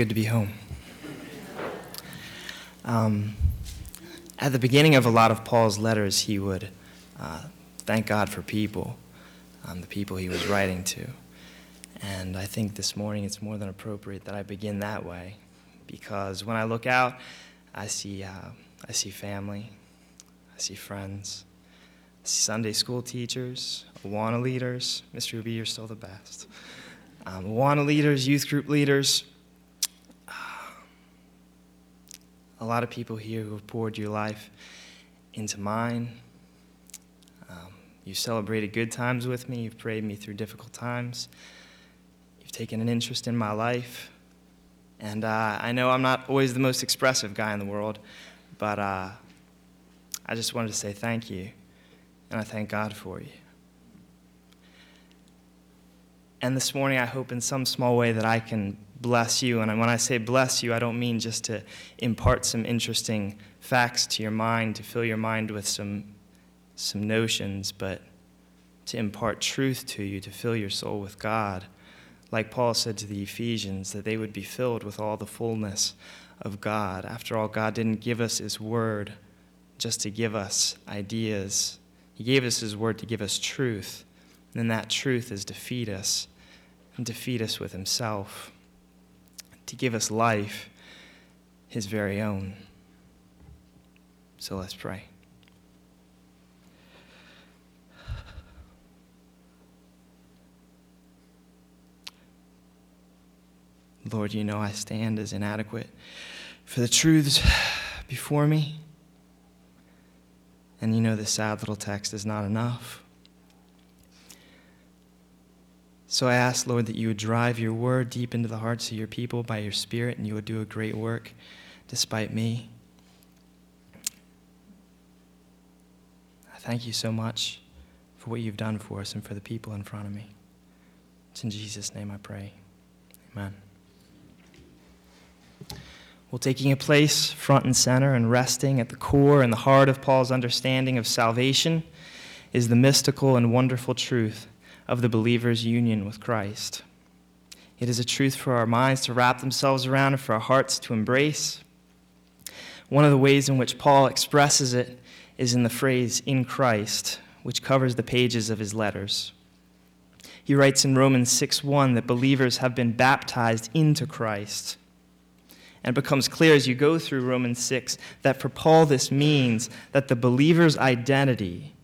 good to be home. Um, at the beginning of a lot of Paul's letters, he would uh, thank God for people, um, the people he was writing to. And I think this morning it's more than appropriate that I begin that way because when I look out, I see, uh, I see family, I see friends, I see Sunday school teachers, Awana leaders. Mr. Ruby, you're still the best. Um, Awana leaders, youth group leaders, a lot of people here who have poured your life into mine. Um, you've celebrated good times with me. You've prayed me through difficult times. You've taken an interest in my life. And uh, I know I'm not always the most expressive guy in the world, but uh, I just wanted to say thank you. And I thank God for you. And this morning, I hope in some small way that I can bless you. And when I say bless you, I don't mean just to impart some interesting facts to your mind, to fill your mind with some, some notions, but to impart truth to you, to fill your soul with God. Like Paul said to the Ephesians, that they would be filled with all the fullness of God. After all, God didn't give us His word just to give us ideas, He gave us His word to give us truth. And that truth is to feed us and to feed us with Himself to give us life, his very own. So let's pray. Lord, you know I stand as inadequate for the truths before me. And you know the sad little text is not enough. So I ask, Lord, that you would drive your word deep into the hearts of your people by your Spirit, and you would do a great work despite me. I thank you so much for what you've done for us and for the people in front of me. It's in Jesus' name I pray. Amen. Well, taking a place front and center and resting at the core and the heart of Paul's understanding of salvation is the mystical and wonderful truth of the believer's union with Christ. It is a truth for our minds to wrap themselves around and for our hearts to embrace. One of the ways in which Paul expresses it is in the phrase in Christ, which covers the pages of his letters. He writes in Romans 6:1 that believers have been baptized into Christ. And it becomes clear as you go through Romans 6 that for Paul this means that the believer's identity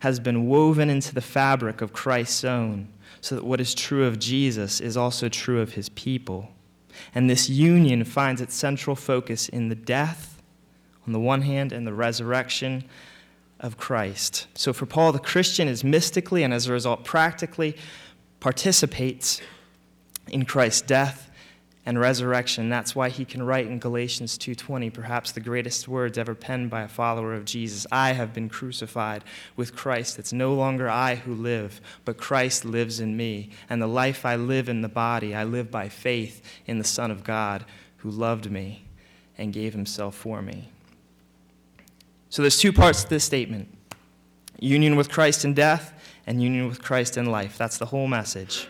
has been woven into the fabric of Christ's own, so that what is true of Jesus is also true of his people. And this union finds its central focus in the death, on the one hand, and the resurrection of Christ. So for Paul, the Christian is mystically and as a result practically participates in Christ's death and resurrection. That's why he can write in Galatians 2:20 perhaps the greatest words ever penned by a follower of Jesus. I have been crucified with Christ. It's no longer I who live, but Christ lives in me. And the life I live in the body, I live by faith in the Son of God who loved me and gave himself for me. So there's two parts to this statement. Union with Christ in death and union with Christ in life. That's the whole message.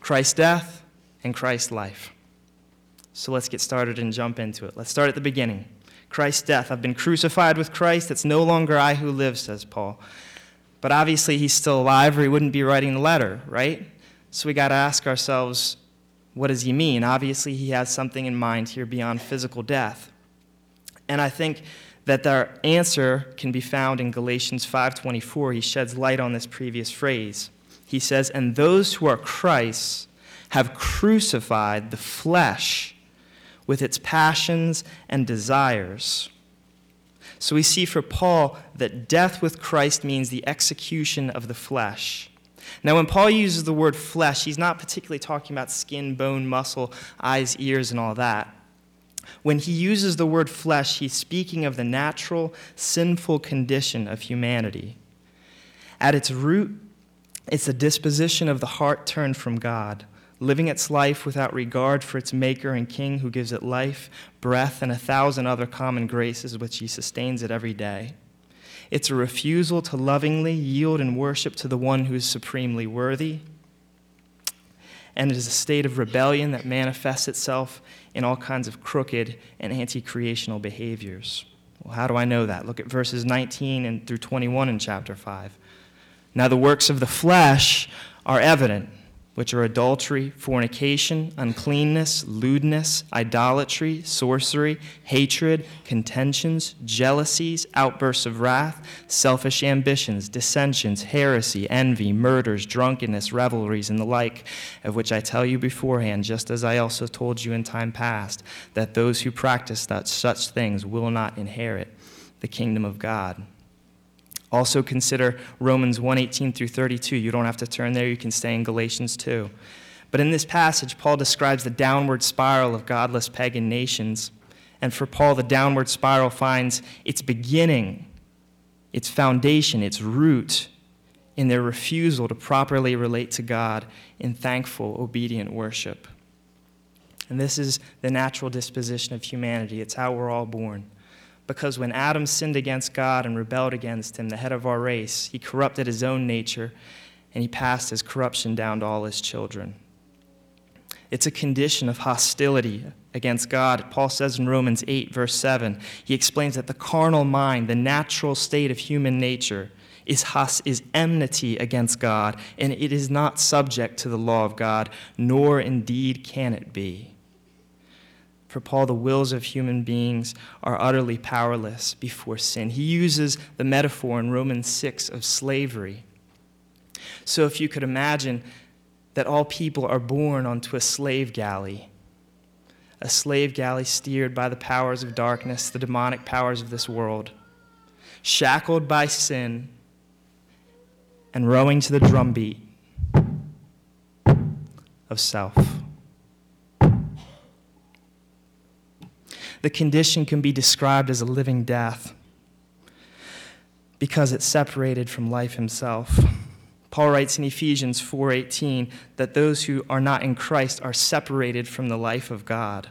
Christ's death, and Christ's life. So let's get started and jump into it. Let's start at the beginning. Christ's death. I've been crucified with Christ. It's no longer I who live, says Paul. But obviously, he's still alive, or he wouldn't be writing the letter, right? So we got to ask ourselves, what does he mean? Obviously, he has something in mind here beyond physical death. And I think that our answer can be found in Galatians 5:24. He sheds light on this previous phrase. He says, "And those who are Christ's have crucified the flesh with its passions and desires. So we see for Paul that death with Christ means the execution of the flesh. Now, when Paul uses the word flesh, he's not particularly talking about skin, bone, muscle, eyes, ears, and all that. When he uses the word flesh, he's speaking of the natural, sinful condition of humanity. At its root, it's the disposition of the heart turned from God living its life without regard for its Maker and King who gives it life, breath, and a thousand other common graces which He sustains it every day. It's a refusal to lovingly yield and worship to the one who is supremely worthy. and it is a state of rebellion that manifests itself in all kinds of crooked and anti creational behaviors. Well, how do I know that? Look at verses 19 and through 21 in chapter 5. Now, the works of the flesh are evident which are adultery, fornication, uncleanness, lewdness, idolatry, sorcery, hatred, contentions, jealousies, outbursts of wrath, selfish ambitions, dissensions, heresy, envy, murders, drunkenness, revelries, and the like, of which I tell you beforehand, just as I also told you in time past, that those who practice that such things will not inherit the kingdom of God. Also consider Romans 1:18 through 32. You don't have to turn there, you can stay in Galatians 2. But in this passage, Paul describes the downward spiral of godless pagan nations. And for Paul, the downward spiral finds its beginning, its foundation, its root in their refusal to properly relate to God in thankful, obedient worship. And this is the natural disposition of humanity. It's how we're all born because when Adam sinned against God and rebelled against him, the head of our race, he corrupted his own nature and he passed his corruption down to all his children. It's a condition of hostility against God. Paul says in Romans 8, verse 7, he explains that the carnal mind, the natural state of human nature, is, hus- is enmity against God, and it is not subject to the law of God, nor indeed can it be. For Paul, the wills of human beings are utterly powerless before sin. He uses the metaphor in Romans 6 of slavery. So if you could imagine that all people are born onto a slave galley, a slave galley steered by the powers of darkness, the demonic powers of this world, shackled by sin, and rowing to the drumbeat of self. The condition can be described as a living death because it's separated from life himself. Paul writes in Ephesians 4:18 that those who are not in Christ are separated from the life of God.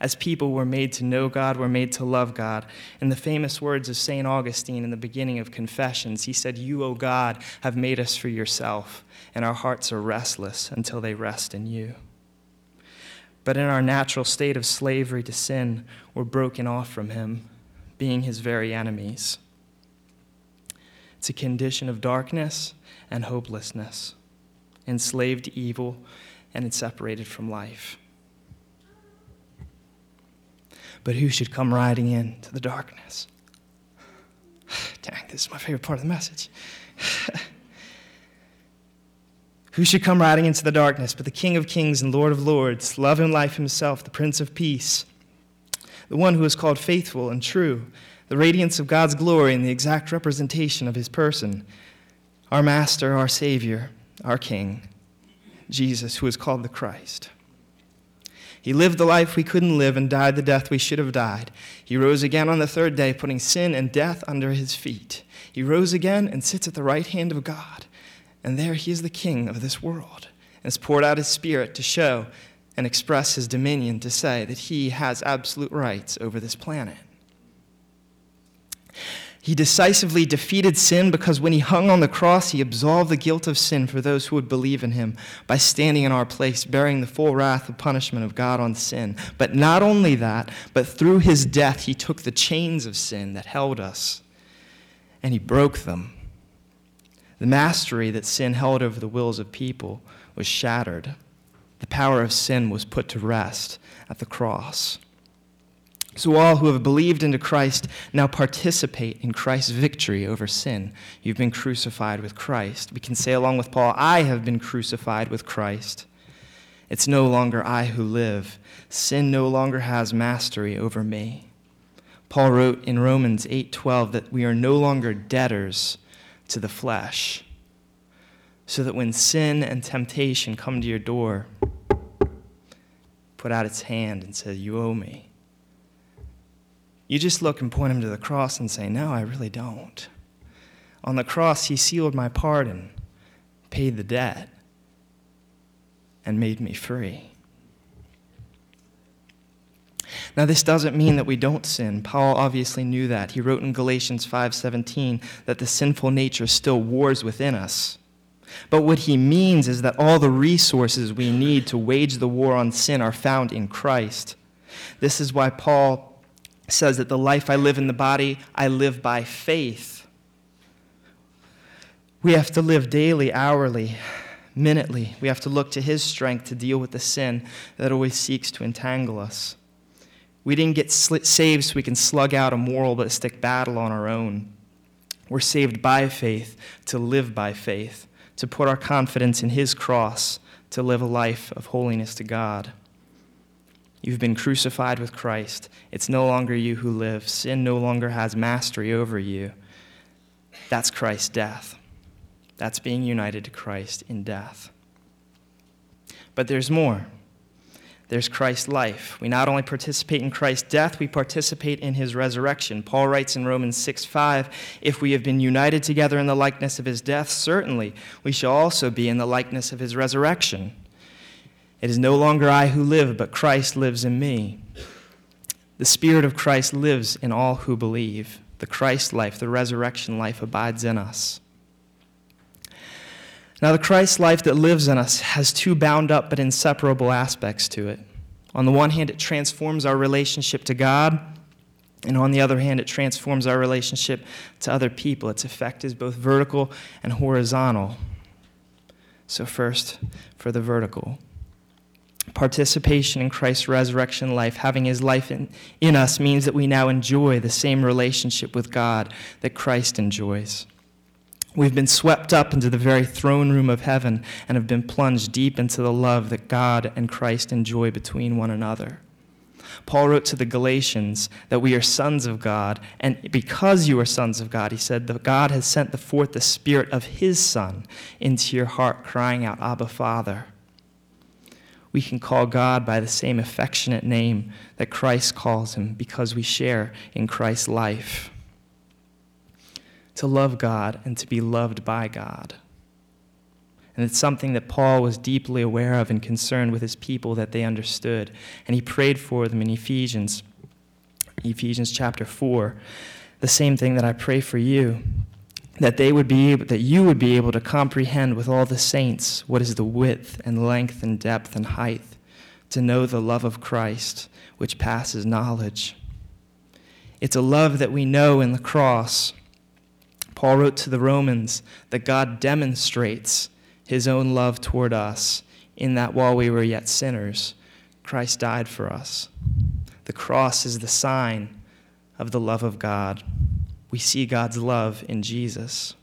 As people we're made to know God, we're made to love God. In the famous words of St. Augustine in the beginning of Confessions, he said, "You, O God, have made us for yourself, and our hearts are restless until they rest in you." But in our natural state of slavery to sin, we're broken off from Him, being His very enemies. It's a condition of darkness and hopelessness, enslaved to evil and separated from life. But who should come riding into the darkness? Dang, this is my favorite part of the message. Who should come riding into the darkness but the King of kings and Lord of lords, love and life himself, the Prince of peace, the one who is called faithful and true, the radiance of God's glory and the exact representation of his person, our Master, our Savior, our King, Jesus, who is called the Christ. He lived the life we couldn't live and died the death we should have died. He rose again on the third day, putting sin and death under his feet. He rose again and sits at the right hand of God. And there he is the king of this world and has poured out his spirit to show and express his dominion to say that he has absolute rights over this planet. He decisively defeated sin because when he hung on the cross, he absolved the guilt of sin for those who would believe in him by standing in our place, bearing the full wrath of punishment of God on sin. But not only that, but through his death, he took the chains of sin that held us and he broke them the mastery that sin held over the wills of people was shattered. The power of sin was put to rest at the cross. So, all who have believed into Christ now participate in Christ's victory over sin. You've been crucified with Christ. We can say, along with Paul, I have been crucified with Christ. It's no longer I who live. Sin no longer has mastery over me. Paul wrote in Romans 8:12 that we are no longer debtors to the flesh, so that when sin and temptation come to your door, put out its hand and say, You owe me. You just look and point him to the cross and say, No, I really don't. On the cross, he sealed my pardon, paid the debt, and made me free. Now this doesn't mean that we don't sin. Paul obviously knew that. He wrote in Galatians 5:17 that the sinful nature still wars within us. But what he means is that all the resources we need to wage the war on sin are found in Christ. This is why Paul says that the life I live in the body, I live by faith. We have to live daily, hourly, minutely. We have to look to his strength to deal with the sin that always seeks to entangle us. We didn't get saved so we can slug out a moralistic battle on our own. We're saved by faith to live by faith, to put our confidence in His cross, to live a life of holiness to God. You've been crucified with Christ. It's no longer you who live. Sin no longer has mastery over you. That's Christ's death. That's being united to Christ in death. But there's more there's Christ's life. We not only participate in Christ's death, we participate in his resurrection. Paul writes in Romans 6 5, if we have been united together in the likeness of his death, certainly we shall also be in the likeness of his resurrection. It is no longer I who live, but Christ lives in me. The Spirit of Christ lives in all who believe. The Christ life, the resurrection life, abides in us. Now, the Christ life that lives in us has two bound up but inseparable aspects to it. On the one hand, it transforms our relationship to God, and on the other hand, it transforms our relationship to other people. Its effect is both vertical and horizontal. So, first, for the vertical. Participation in Christ's resurrection life, having his life in, in us, means that we now enjoy the same relationship with God that Christ enjoys. We've been swept up into the very throne room of heaven and have been plunged deep into the love that God and Christ enjoy between one another. Paul wrote to the Galatians that we are sons of God, and because you are sons of God, he said that God has sent forth the Spirit of His Son into your heart, crying out, Abba, Father. We can call God by the same affectionate name that Christ calls him because we share in Christ's life to love God and to be loved by God. And it's something that Paul was deeply aware of and concerned with his people that they understood. And he prayed for them in Ephesians, Ephesians chapter 4. The same thing that I pray for you, that they would be that you would be able to comprehend with all the saints what is the width and length and depth and height, to know the love of Christ, which passes knowledge. It's a love that we know in the cross Paul wrote to the Romans that God demonstrates his own love toward us in that while we were yet sinners, Christ died for us. The cross is the sign of the love of God. We see God's love in Jesus.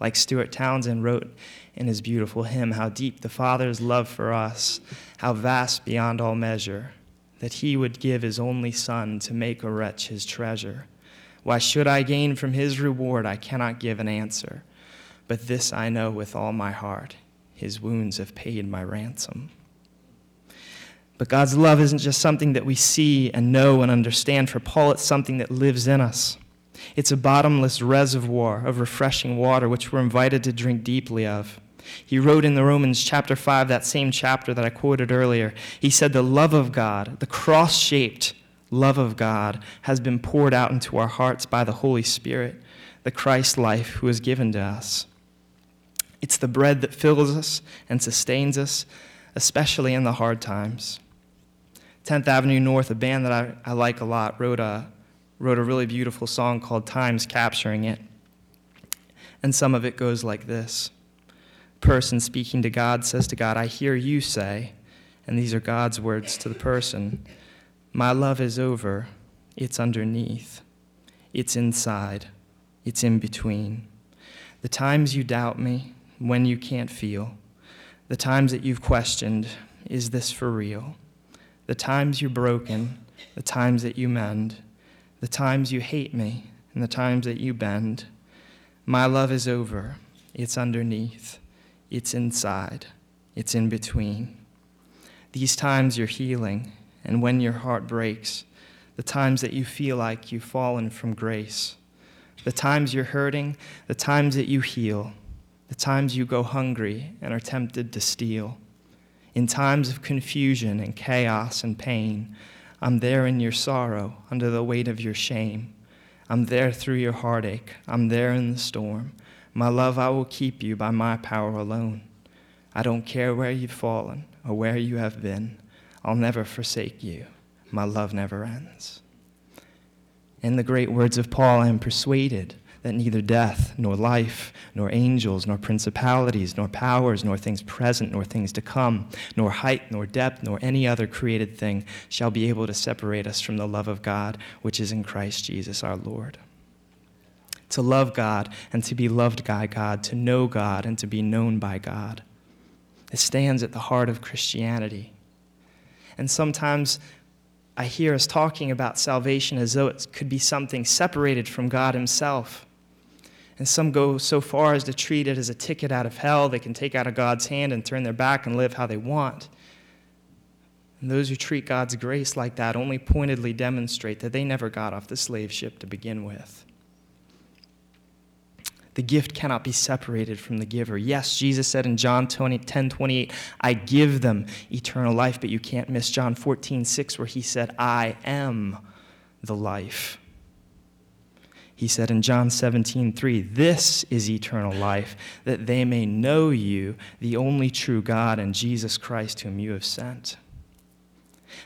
Like Stuart Townsend wrote in his beautiful hymn, How deep the Father's love for us, how vast beyond all measure, that he would give his only Son to make a wretch his treasure. Why should I gain from his reward? I cannot give an answer. But this I know with all my heart his wounds have paid my ransom. But God's love isn't just something that we see and know and understand. For Paul, it's something that lives in us. It's a bottomless reservoir of refreshing water which we're invited to drink deeply of. He wrote in the Romans chapter 5, that same chapter that I quoted earlier, he said, The love of God, the cross shaped, love of God has been poured out into our hearts by the Holy Spirit, the Christ life who is given to us. It's the bread that fills us and sustains us, especially in the hard times. 10th Avenue North, a band that I, I like a lot, wrote a, wrote a really beautiful song called Times Capturing It. And some of it goes like this Person speaking to God says to God, I hear you say, and these are God's words to the person. My love is over. It's underneath. It's inside. It's in between. The times you doubt me, when you can't feel. The times that you've questioned, is this for real? The times you're broken, the times that you mend, the times you hate me, and the times that you bend. My love is over. It's underneath. It's inside. It's in between. These times you're healing and when your heart breaks, the times that you feel like you've fallen from grace, the times you're hurting, the times that you heal, the times you go hungry and are tempted to steal. In times of confusion and chaos and pain, I'm there in your sorrow, under the weight of your shame. I'm there through your heartache. I'm there in the storm. My love, I will keep you by my power alone. I don't care where you've fallen or where you have been. I'll never forsake you. My love never ends. In the great words of Paul, I am persuaded that neither death, nor life, nor angels, nor principalities, nor powers, nor things present, nor things to come, nor height, nor depth, nor any other created thing shall be able to separate us from the love of God which is in Christ Jesus our Lord. To love God and to be loved by God, to know God and to be known by God. It stands at the heart of Christianity. And sometimes I hear us talking about salvation as though it could be something separated from God Himself. And some go so far as to treat it as a ticket out of hell they can take out of God's hand and turn their back and live how they want. And those who treat God's grace like that only pointedly demonstrate that they never got off the slave ship to begin with. The gift cannot be separated from the giver. Yes, Jesus said in John 20, 10 28, I give them eternal life, but you can't miss John 14 6, where he said, I am the life. He said in John 17, 3, This is eternal life, that they may know you, the only true God, and Jesus Christ, whom you have sent.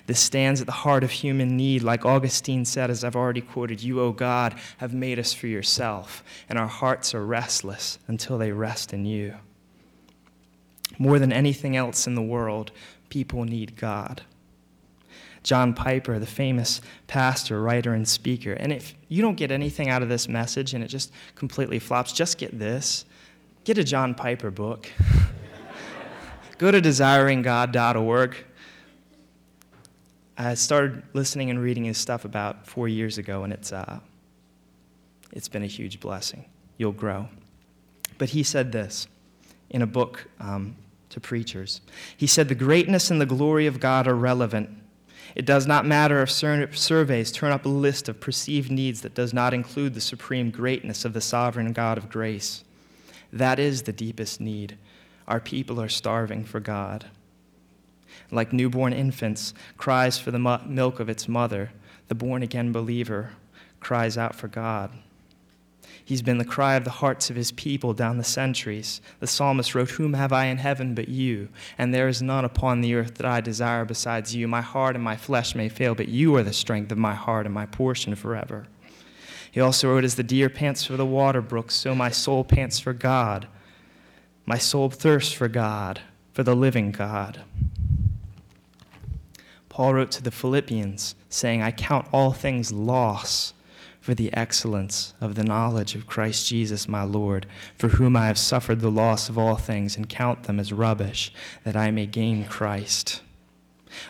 This stands at the heart of human need. Like Augustine said, as I've already quoted, You, O God, have made us for yourself, and our hearts are restless until they rest in you. More than anything else in the world, people need God. John Piper, the famous pastor, writer, and speaker. And if you don't get anything out of this message and it just completely flops, just get this get a John Piper book. Go to desiringgod.org. I started listening and reading his stuff about four years ago, and it's, uh, it's been a huge blessing. You'll grow. But he said this in a book um, to preachers. He said, The greatness and the glory of God are relevant it does not matter if surveys turn up a list of perceived needs that does not include the supreme greatness of the sovereign God of grace. That is the deepest need. Our people are starving for God. Like newborn infants cries for the milk of its mother, the born again believer cries out for God. He's been the cry of the hearts of his people down the centuries. The psalmist wrote, Whom have I in heaven but you? And there is none upon the earth that I desire besides you. My heart and my flesh may fail, but you are the strength of my heart and my portion forever. He also wrote, As the deer pants for the water brooks, so my soul pants for God. My soul thirsts for God, for the living God. Paul wrote to the Philippians, saying, I count all things loss for the excellence of the knowledge of Christ Jesus my Lord, for whom I have suffered the loss of all things and count them as rubbish, that I may gain Christ.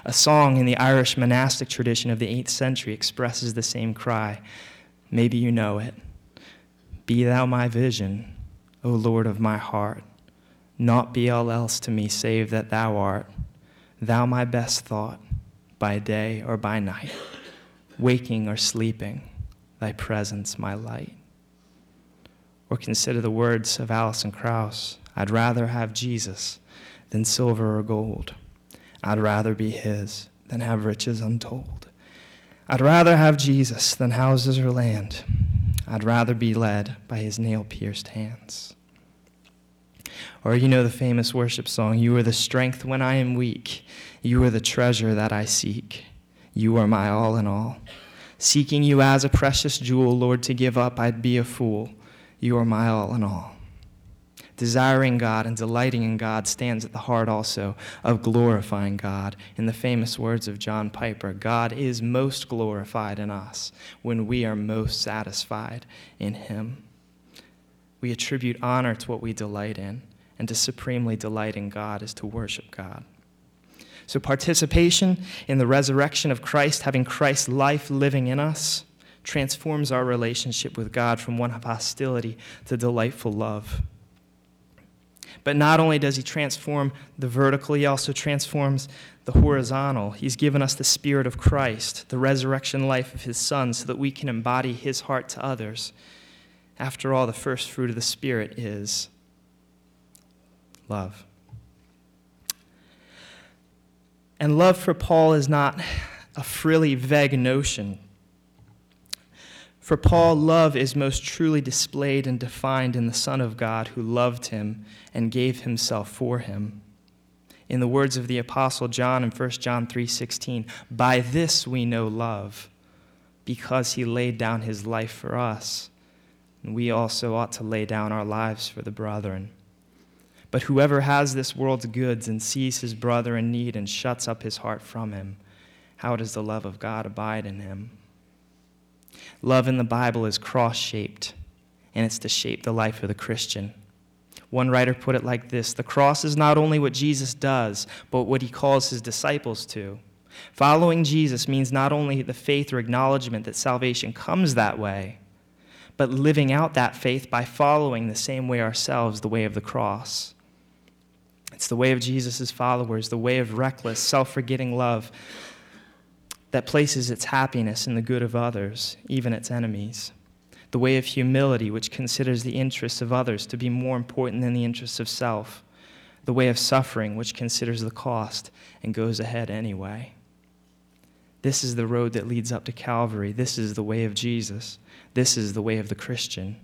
A song in the Irish monastic tradition of the 8th century expresses the same cry. Maybe you know it. Be thou my vision, O Lord of my heart. Not be all else to me save that thou art, thou my best thought, by day or by night, waking or sleeping thy presence my light. Or consider the words of Alison Krauss I'd rather have Jesus than silver or gold. I'd rather be his than have riches untold. I'd rather have Jesus than houses or land. I'd rather be led by his nail pierced hands. Or you know the famous worship song, You are the strength when I am weak. You are the treasure that I seek. You are my all in all. Seeking you as a precious jewel, Lord, to give up, I'd be a fool. You are my all in all. Desiring God and delighting in God stands at the heart also of glorifying God. In the famous words of John Piper, God is most glorified in us when we are most satisfied in Him. We attribute honor to what we delight in, and to supremely delight in God is to worship God. So, participation in the resurrection of Christ, having Christ's life living in us, transforms our relationship with God from one of hostility to delightful love. But not only does he transform the vertical, he also transforms the horizontal. He's given us the Spirit of Christ, the resurrection life of his Son, so that we can embody his heart to others. After all, the first fruit of the Spirit is love. And love for Paul is not a frilly, vague notion. For Paul, love is most truly displayed and defined in the Son of God who loved him and gave himself for him. In the words of the apostle John in 1 John 3:16, by this we know love, because he laid down his life for us. And we also ought to lay down our lives for the brethren. But whoever has this world's goods and sees his brother in need and shuts up his heart from him, how does the love of God abide in him? Love in the Bible is cross shaped, and it's to shape the life of the Christian. One writer put it like this The cross is not only what Jesus does, but what he calls his disciples to. Following Jesus means not only the faith or acknowledgement that salvation comes that way, but living out that faith by following the same way ourselves, the way of the cross. It's the way of Jesus' followers, the way of reckless, self forgetting love that places its happiness in the good of others, even its enemies. The way of humility, which considers the interests of others to be more important than the interests of self. The way of suffering, which considers the cost and goes ahead anyway. This is the road that leads up to Calvary. This is the way of Jesus. This is the way of the Christian.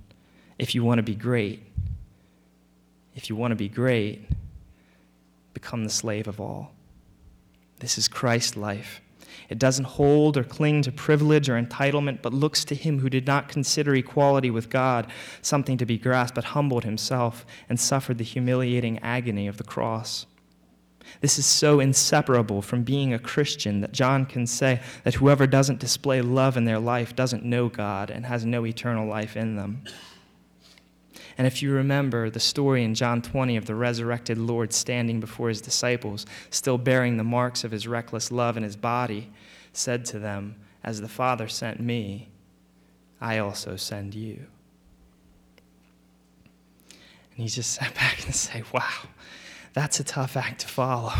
If you want to be great, if you want to be great, become the slave of all. This is Christ's life. It doesn't hold or cling to privilege or entitlement, but looks to him who did not consider equality with God something to be grasped, but humbled himself and suffered the humiliating agony of the cross. This is so inseparable from being a Christian that John can say that whoever doesn't display love in their life doesn't know God and has no eternal life in them. And if you remember the story in John 20 of the resurrected Lord standing before his disciples, still bearing the marks of his reckless love in his body, said to them, As the Father sent me, I also send you. And he just sat back and said, Wow, that's a tough act to follow.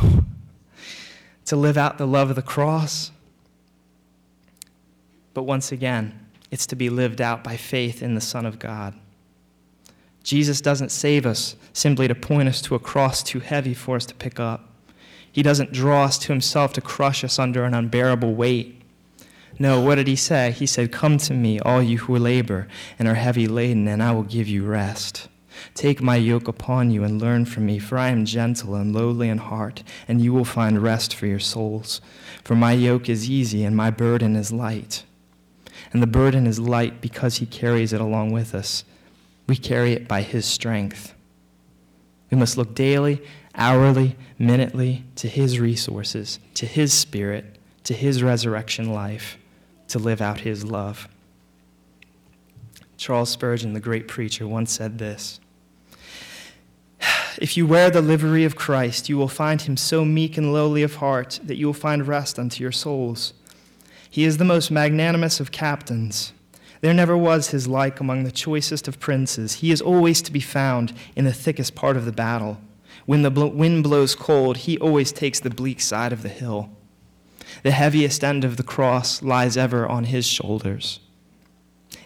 to live out the love of the cross. But once again, it's to be lived out by faith in the Son of God. Jesus doesn't save us simply to point us to a cross too heavy for us to pick up. He doesn't draw us to himself to crush us under an unbearable weight. No, what did he say? He said, Come to me, all you who labor and are heavy laden, and I will give you rest. Take my yoke upon you and learn from me, for I am gentle and lowly in heart, and you will find rest for your souls. For my yoke is easy and my burden is light. And the burden is light because he carries it along with us. We carry it by His strength. We must look daily, hourly, minutely to His resources, to His Spirit, to His resurrection life, to live out His love. Charles Spurgeon, the great preacher, once said this If you wear the livery of Christ, you will find him so meek and lowly of heart that you will find rest unto your souls. He is the most magnanimous of captains there never was his like among the choicest of princes. He is always to be found in the thickest part of the battle. When the wind blows cold, he always takes the bleak side of the hill. The heaviest end of the cross lies ever on his shoulders.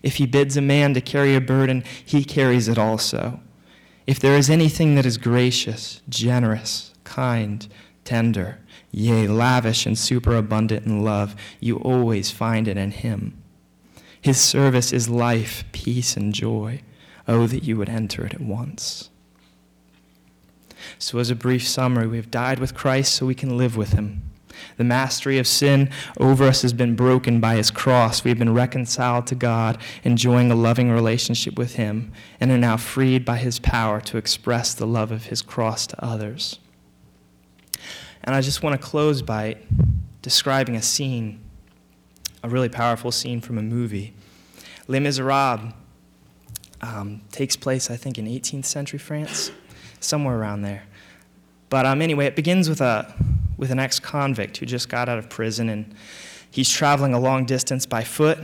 If he bids a man to carry a burden, he carries it also. If there is anything that is gracious, generous, kind, tender, yea, lavish and superabundant in love, you always find it in him. His service is life, peace, and joy. Oh, that you would enter it at once. So, as a brief summary, we have died with Christ so we can live with him. The mastery of sin over us has been broken by his cross. We have been reconciled to God, enjoying a loving relationship with him, and are now freed by his power to express the love of his cross to others. And I just want to close by describing a scene a really powerful scene from a movie. Les Miserables um, takes place, I think, in 18th century France, somewhere around there. But um, anyway, it begins with, a, with an ex convict who just got out of prison, and he's traveling a long distance by foot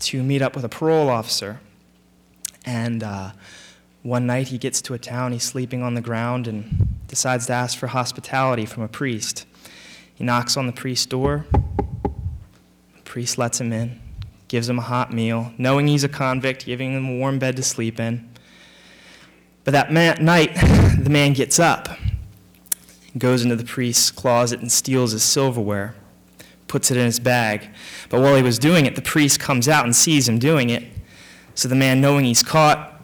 to meet up with a parole officer. And uh, one night he gets to a town, he's sleeping on the ground, and decides to ask for hospitality from a priest. He knocks on the priest's door priest lets him in, gives him a hot meal, knowing he's a convict, giving him a warm bed to sleep in. But that man, night, the man gets up, goes into the priest's closet, and steals his silverware, puts it in his bag. But while he was doing it, the priest comes out and sees him doing it. So the man, knowing he's caught,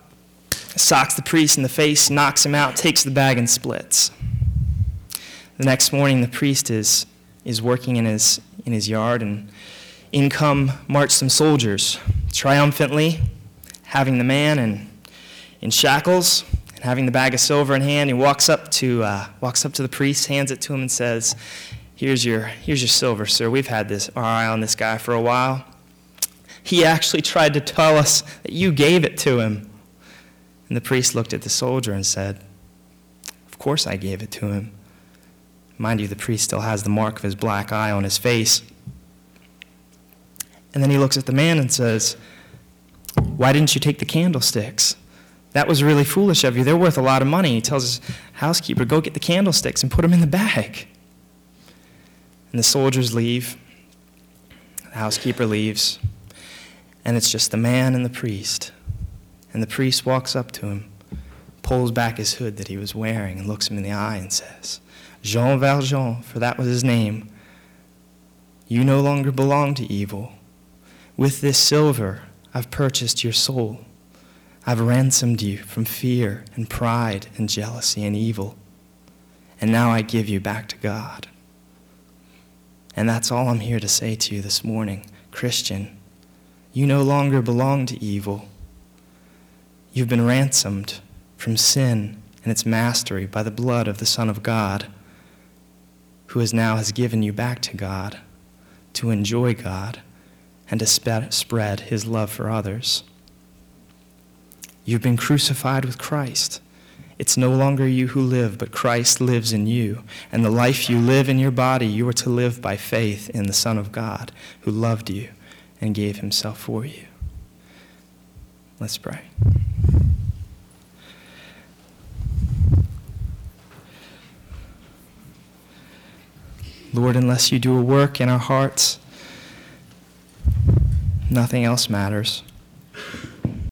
socks the priest in the face, knocks him out, takes the bag, and splits. The next morning, the priest is, is working in his, in his yard, and in come march some soldiers, triumphantly, having the man in, in shackles and having the bag of silver in hand. He walks up to, uh, walks up to the priest, hands it to him, and says, here's your, here's your silver, sir. We've had this, our eye on this guy for a while. He actually tried to tell us that you gave it to him. And the priest looked at the soldier and said, Of course I gave it to him. Mind you, the priest still has the mark of his black eye on his face. And then he looks at the man and says, Why didn't you take the candlesticks? That was really foolish of you. They're worth a lot of money. He tells his housekeeper, Go get the candlesticks and put them in the bag. And the soldiers leave. The housekeeper leaves. And it's just the man and the priest. And the priest walks up to him, pulls back his hood that he was wearing, and looks him in the eye and says, Jean Valjean, for that was his name, you no longer belong to evil. With this silver, I've purchased your soul. I've ransomed you from fear and pride and jealousy and evil. And now I give you back to God. And that's all I'm here to say to you this morning. Christian, you no longer belong to evil. You've been ransomed from sin and its mastery by the blood of the Son of God, who has now has given you back to God to enjoy God and to spread his love for others. You've been crucified with Christ. It's no longer you who live, but Christ lives in you. And the life you live in your body, you are to live by faith in the Son of God who loved you and gave himself for you. Let's pray. Lord, unless you do a work in our hearts, nothing else matters.